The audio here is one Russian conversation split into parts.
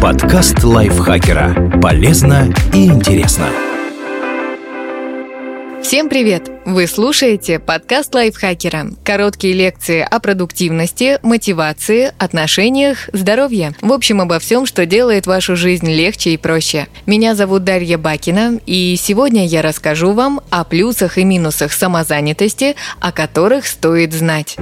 Подкаст лайфхакера. Полезно и интересно. Всем привет! Вы слушаете подкаст лайфхакера. Короткие лекции о продуктивности, мотивации, отношениях, здоровье. В общем, обо всем, что делает вашу жизнь легче и проще. Меня зовут Дарья Бакина, и сегодня я расскажу вам о плюсах и минусах самозанятости, о которых стоит знать.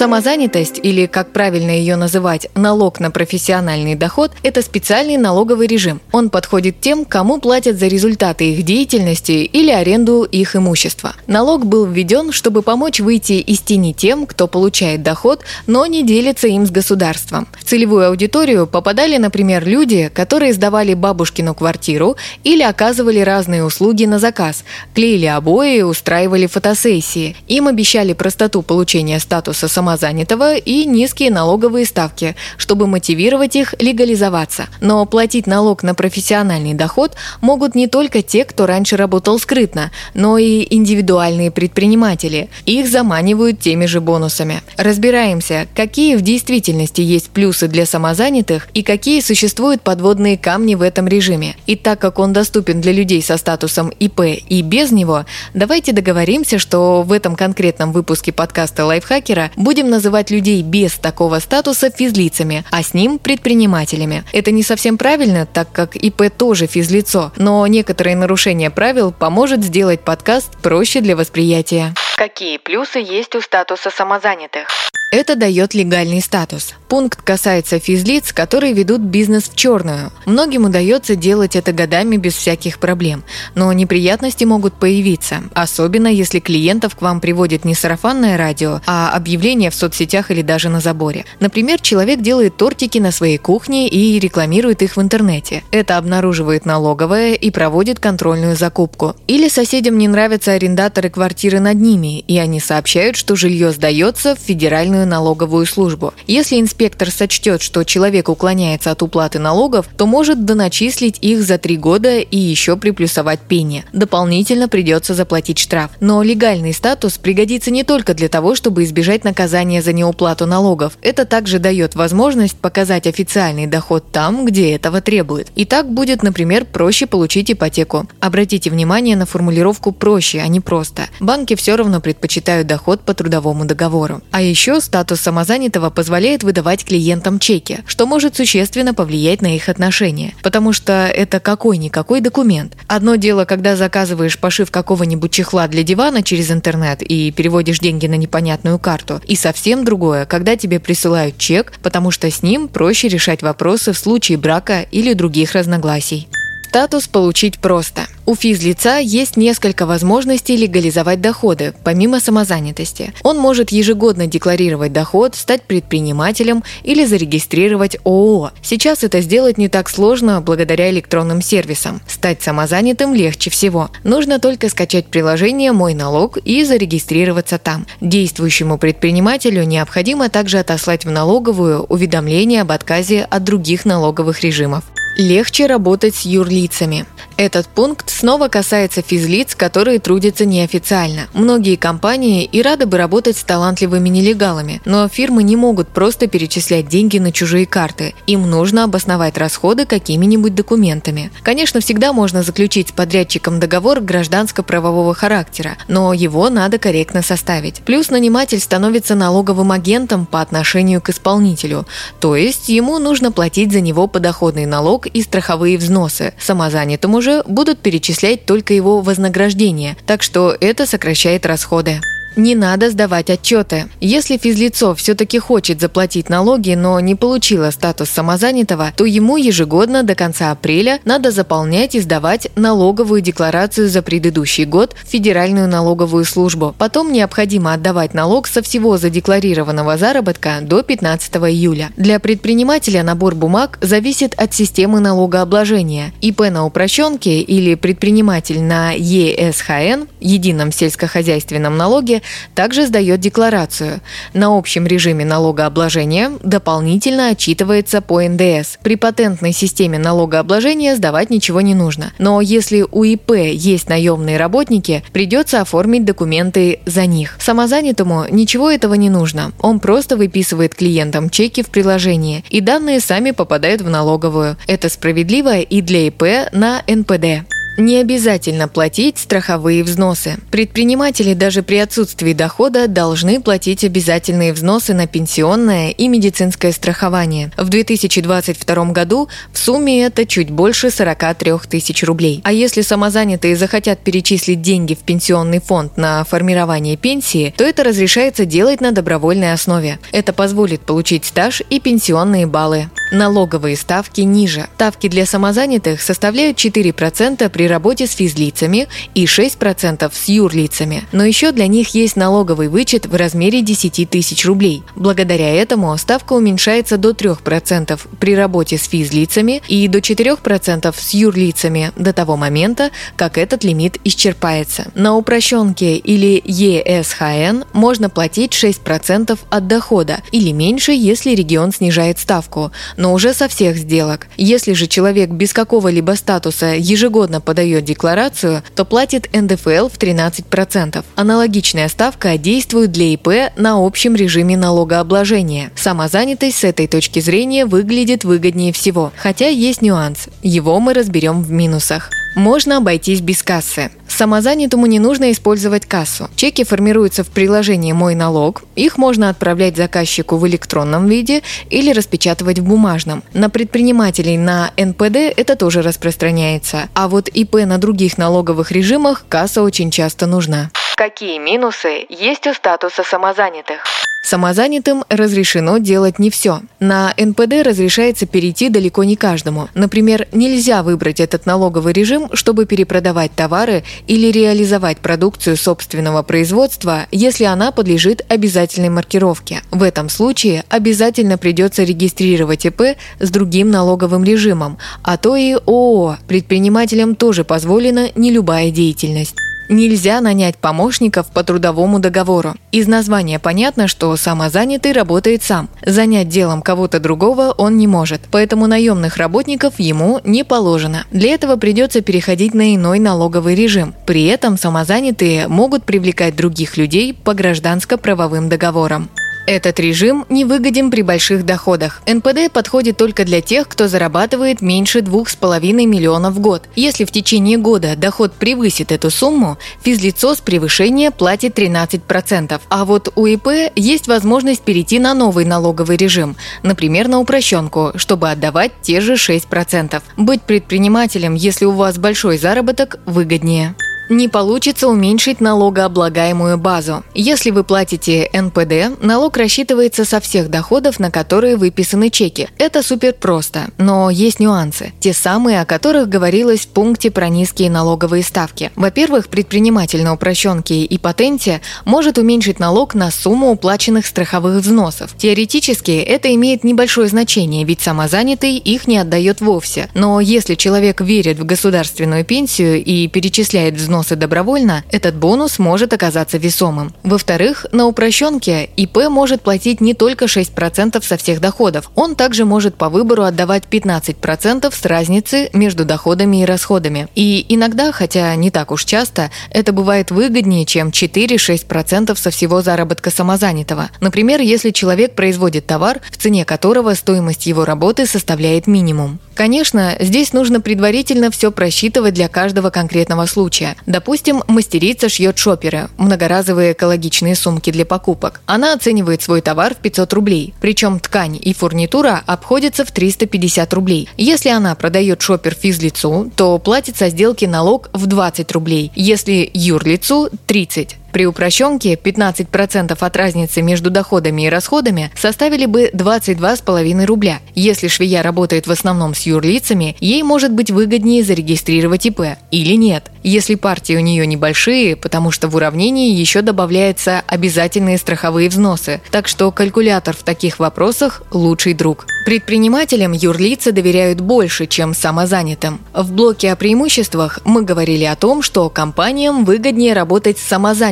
Самозанятость, или, как правильно ее называть, налог на профессиональный доход – это специальный налоговый режим. Он подходит тем, кому платят за результаты их деятельности или аренду их имущества. Налог был введен, чтобы помочь выйти из тени тем, кто получает доход, но не делится им с государством. В целевую аудиторию попадали, например, люди, которые сдавали бабушкину квартиру или оказывали разные услуги на заказ, клеили обои, устраивали фотосессии. Им обещали простоту получения статуса самозанятости самозанятого и низкие налоговые ставки, чтобы мотивировать их легализоваться. Но платить налог на профессиональный доход могут не только те, кто раньше работал скрытно, но и индивидуальные предприниматели. Их заманивают теми же бонусами. Разбираемся, какие в действительности есть плюсы для самозанятых и какие существуют подводные камни в этом режиме. И так как он доступен для людей со статусом ИП и без него, давайте договоримся, что в этом конкретном выпуске подкаста Лайфхакера будет Будем называть людей без такого статуса физлицами, а с ним предпринимателями. Это не совсем правильно, так как ИП тоже физлицо, но некоторые нарушения правил поможет сделать подкаст проще для восприятия. Какие плюсы есть у статуса самозанятых? Это дает легальный статус. Пункт касается физлиц, которые ведут бизнес в черную. Многим удается делать это годами без всяких проблем, но неприятности могут появиться, особенно если клиентов к вам приводит не сарафанное радио, а объявление в соцсетях или даже на заборе. Например, человек делает тортики на своей кухне и рекламирует их в интернете. Это обнаруживает налоговая и проводит контрольную закупку. Или соседям не нравятся арендаторы квартиры над ними, и они сообщают, что жилье сдается в федеральную налоговую службу. Если инспектор сочтет, что человек уклоняется от уплаты налогов, то может доначислить их за три года и еще приплюсовать пени. Дополнительно придется заплатить штраф. Но легальный статус пригодится не только для того, чтобы избежать наказания за неуплату налогов. Это также дает возможность показать официальный доход там, где этого требует. И так будет, например, проще получить ипотеку. Обратите внимание на формулировку «проще», а не «просто». Банки все равно предпочитают доход по трудовому договору. А еще статус самозанятого позволяет выдавать клиентам чеки, что может существенно повлиять на их отношения, потому что это какой-никакой документ. Одно дело, когда заказываешь пошив какого-нибудь чехла для дивана через интернет и переводишь деньги на непонятную карту, и совсем другое, когда тебе присылают чек, потому что с ним проще решать вопросы в случае брака или других разногласий. Статус получить просто. У физлица есть несколько возможностей легализовать доходы, помимо самозанятости. Он может ежегодно декларировать доход, стать предпринимателем или зарегистрировать ООО. Сейчас это сделать не так сложно благодаря электронным сервисам. Стать самозанятым легче всего. Нужно только скачать приложение «Мой налог» и зарегистрироваться там. Действующему предпринимателю необходимо также отослать в налоговую уведомление об отказе от других налоговых режимов. Легче работать с юрлицами. Этот пункт снова касается физлиц, которые трудятся неофициально. Многие компании и рады бы работать с талантливыми нелегалами, но фирмы не могут просто перечислять деньги на чужие карты. Им нужно обосновать расходы какими-нибудь документами. Конечно, всегда можно заключить с подрядчиком договор гражданско-правового характера, но его надо корректно составить. Плюс наниматель становится налоговым агентом по отношению к исполнителю, то есть ему нужно платить за него подоходный налог и страховые взносы. Самозанятому же будут перечислять только его вознаграждение, так что это сокращает расходы. Не надо сдавать отчеты. Если физлицо все-таки хочет заплатить налоги, но не получило статус самозанятого, то ему ежегодно до конца апреля надо заполнять и сдавать налоговую декларацию за предыдущий год в Федеральную налоговую службу. Потом необходимо отдавать налог со всего задекларированного заработка до 15 июля. Для предпринимателя набор бумаг зависит от системы налогообложения. ИП на упрощенке или предприниматель на ЕСХН, едином сельскохозяйственном налоге, также сдает декларацию. На общем режиме налогообложения дополнительно отчитывается по НДС. При патентной системе налогообложения сдавать ничего не нужно. Но если у ИП есть наемные работники, придется оформить документы за них. Самозанятому ничего этого не нужно. Он просто выписывает клиентам чеки в приложении, и данные сами попадают в налоговую. Это справедливо и для ИП на НПД. Не обязательно платить страховые взносы. Предприниматели даже при отсутствии дохода должны платить обязательные взносы на пенсионное и медицинское страхование. В 2022 году в сумме это чуть больше 43 тысяч рублей. А если самозанятые захотят перечислить деньги в пенсионный фонд на формирование пенсии, то это разрешается делать на добровольной основе. Это позволит получить стаж и пенсионные баллы. Налоговые ставки ниже. Ставки для самозанятых составляют 4% при работе с физлицами и 6% с юрлицами. Но еще для них есть налоговый вычет в размере 10 тысяч рублей. Благодаря этому ставка уменьшается до 3% при работе с физлицами и до 4% с юрлицами до того момента, как этот лимит исчерпается. На упрощенке или ЕСХН можно платить 6% от дохода или меньше, если регион снижает ставку, но уже со всех сделок. Если же человек без какого-либо статуса ежегодно подает декларацию, то платит НДФЛ в 13%. Аналогичная ставка действует для ИП на общем режиме налогообложения. Самозанятость с этой точки зрения выглядит выгоднее всего, хотя есть нюанс. Его мы разберем в минусах. Можно обойтись без кассы. Самозанятому не нужно использовать кассу. Чеки формируются в приложении «Мой налог». Их можно отправлять заказчику в электронном виде или распечатывать в бумажном. На предпринимателей на НПД это тоже распространяется. А вот ИП на других налоговых режимах касса очень часто нужна. Какие минусы есть у статуса самозанятых? Самозанятым разрешено делать не все. На НПД разрешается перейти далеко не каждому. Например, нельзя выбрать этот налоговый режим, чтобы перепродавать товары или реализовать продукцию собственного производства, если она подлежит обязательной маркировке. В этом случае обязательно придется регистрировать ИП с другим налоговым режимом, а то и ООО. Предпринимателям тоже позволена не любая деятельность. Нельзя нанять помощников по трудовому договору. Из названия понятно, что самозанятый работает сам. Занять делом кого-то другого он не может, поэтому наемных работников ему не положено. Для этого придется переходить на иной налоговый режим. При этом самозанятые могут привлекать других людей по гражданско-правовым договорам. Этот режим невыгоден при больших доходах. НПД подходит только для тех, кто зарабатывает меньше 2,5 миллионов в год. Если в течение года доход превысит эту сумму, физлицо с превышения платит 13%. А вот у ИП есть возможность перейти на новый налоговый режим, например, на упрощенку, чтобы отдавать те же 6%. Быть предпринимателем, если у вас большой заработок, выгоднее не получится уменьшить налогооблагаемую базу. Если вы платите НПД, налог рассчитывается со всех доходов, на которые выписаны чеки. Это супер просто, но есть нюансы. Те самые, о которых говорилось в пункте про низкие налоговые ставки. Во-первых, предприниматель на упрощенке и патенте может уменьшить налог на сумму уплаченных страховых взносов. Теоретически это имеет небольшое значение, ведь самозанятый их не отдает вовсе. Но если человек верит в государственную пенсию и перечисляет взнос взносы добровольно, этот бонус может оказаться весомым. Во-вторых, на упрощенке ИП может платить не только 6% со всех доходов, он также может по выбору отдавать 15% с разницы между доходами и расходами. И иногда, хотя не так уж часто, это бывает выгоднее, чем 4-6% со всего заработка самозанятого. Например, если человек производит товар, в цене которого стоимость его работы составляет минимум. Конечно, здесь нужно предварительно все просчитывать для каждого конкретного случая. Допустим, мастерица шьет шоперы, многоразовые экологичные сумки для покупок. Она оценивает свой товар в 500 рублей, причем ткань и фурнитура обходятся в 350 рублей. Если она продает шопер физлицу, то платит со сделки налог в 20 рублей, если юрлицу – 30. При упрощенке 15% от разницы между доходами и расходами составили бы 22,5 рубля. Если швея работает в основном с юрлицами, ей может быть выгоднее зарегистрировать ИП или нет, если партии у нее небольшие, потому что в уравнении еще добавляются обязательные страховые взносы. Так что калькулятор в таких вопросах – лучший друг. Предпринимателям юрлицы доверяют больше, чем самозанятым. В блоке о преимуществах мы говорили о том, что компаниям выгоднее работать с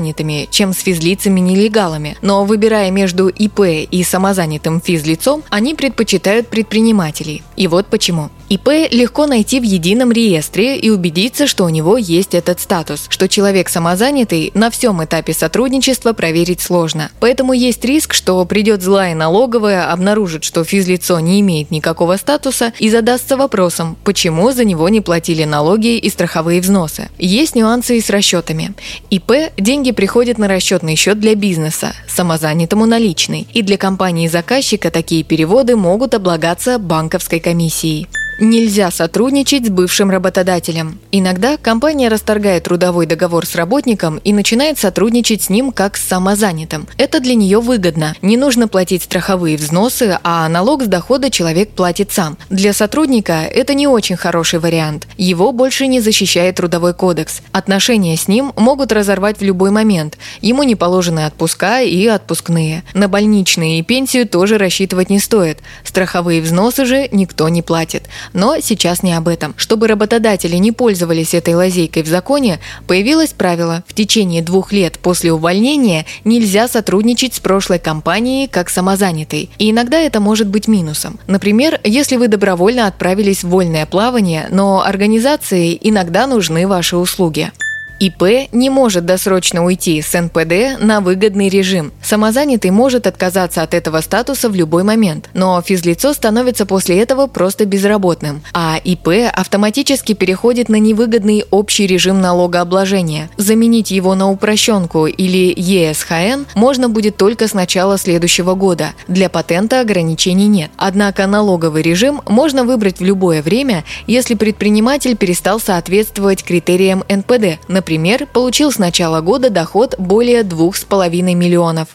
самозанятыми, чем с физлицами-нелегалами. Но выбирая между ИП и самозанятым физлицом, они предпочитают предпринимателей. И вот почему. ИП легко найти в едином реестре и убедиться, что у него есть этот статус, что человек самозанятый на всем этапе сотрудничества проверить сложно. Поэтому есть риск, что придет злая налоговая, обнаружит, что физлицо не имеет никакого статуса и задастся вопросом, почему за него не платили налоги и страховые взносы. Есть нюансы и с расчетами. ИП деньги приходят на расчетный счет для бизнеса, самозанятому наличный. И для компании-заказчика такие переводы могут облагаться банковской комиссией. Нельзя сотрудничать с бывшим работодателем. Иногда компания расторгает трудовой договор с работником и начинает сотрудничать с ним как с самозанятым. Это для нее выгодно. Не нужно платить страховые взносы, а налог с дохода человек платит сам. Для сотрудника это не очень хороший вариант. Его больше не защищает трудовой кодекс. Отношения с ним могут разорвать в любой момент. Ему не положены отпуска и отпускные. На больничные и пенсию тоже рассчитывать не стоит. Страховые взносы же никто не платит. Но сейчас не об этом. Чтобы работодатели не пользовались этой лазейкой в законе, появилось правило – в течение двух лет после увольнения нельзя сотрудничать с прошлой компанией как самозанятой. И иногда это может быть минусом. Например, если вы добровольно отправились в вольное плавание, но организации иногда нужны ваши услуги. ИП не может досрочно уйти с НПД на выгодный режим. Самозанятый может отказаться от этого статуса в любой момент, но физлицо становится после этого просто безработным, а ИП автоматически переходит на невыгодный общий режим налогообложения. Заменить его на упрощенку или ЕСХН можно будет только с начала следующего года. Для патента ограничений нет. Однако налоговый режим можно выбрать в любое время, если предприниматель перестал соответствовать критериям НПД, например, например, получил с начала года доход более 2,5 миллионов.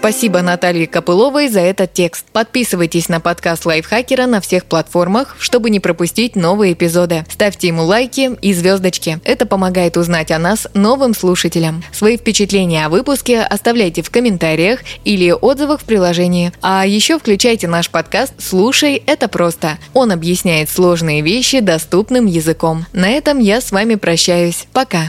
Спасибо Наталье Копыловой за этот текст. Подписывайтесь на подкаст Лайфхакера на всех платформах, чтобы не пропустить новые эпизоды. Ставьте ему лайки и звездочки. Это помогает узнать о нас новым слушателям. Свои впечатления о выпуске оставляйте в комментариях или отзывах в приложении. А еще включайте наш подкаст «Слушай, это просто». Он объясняет сложные вещи доступным языком. На этом я с вами прощаюсь. Пока.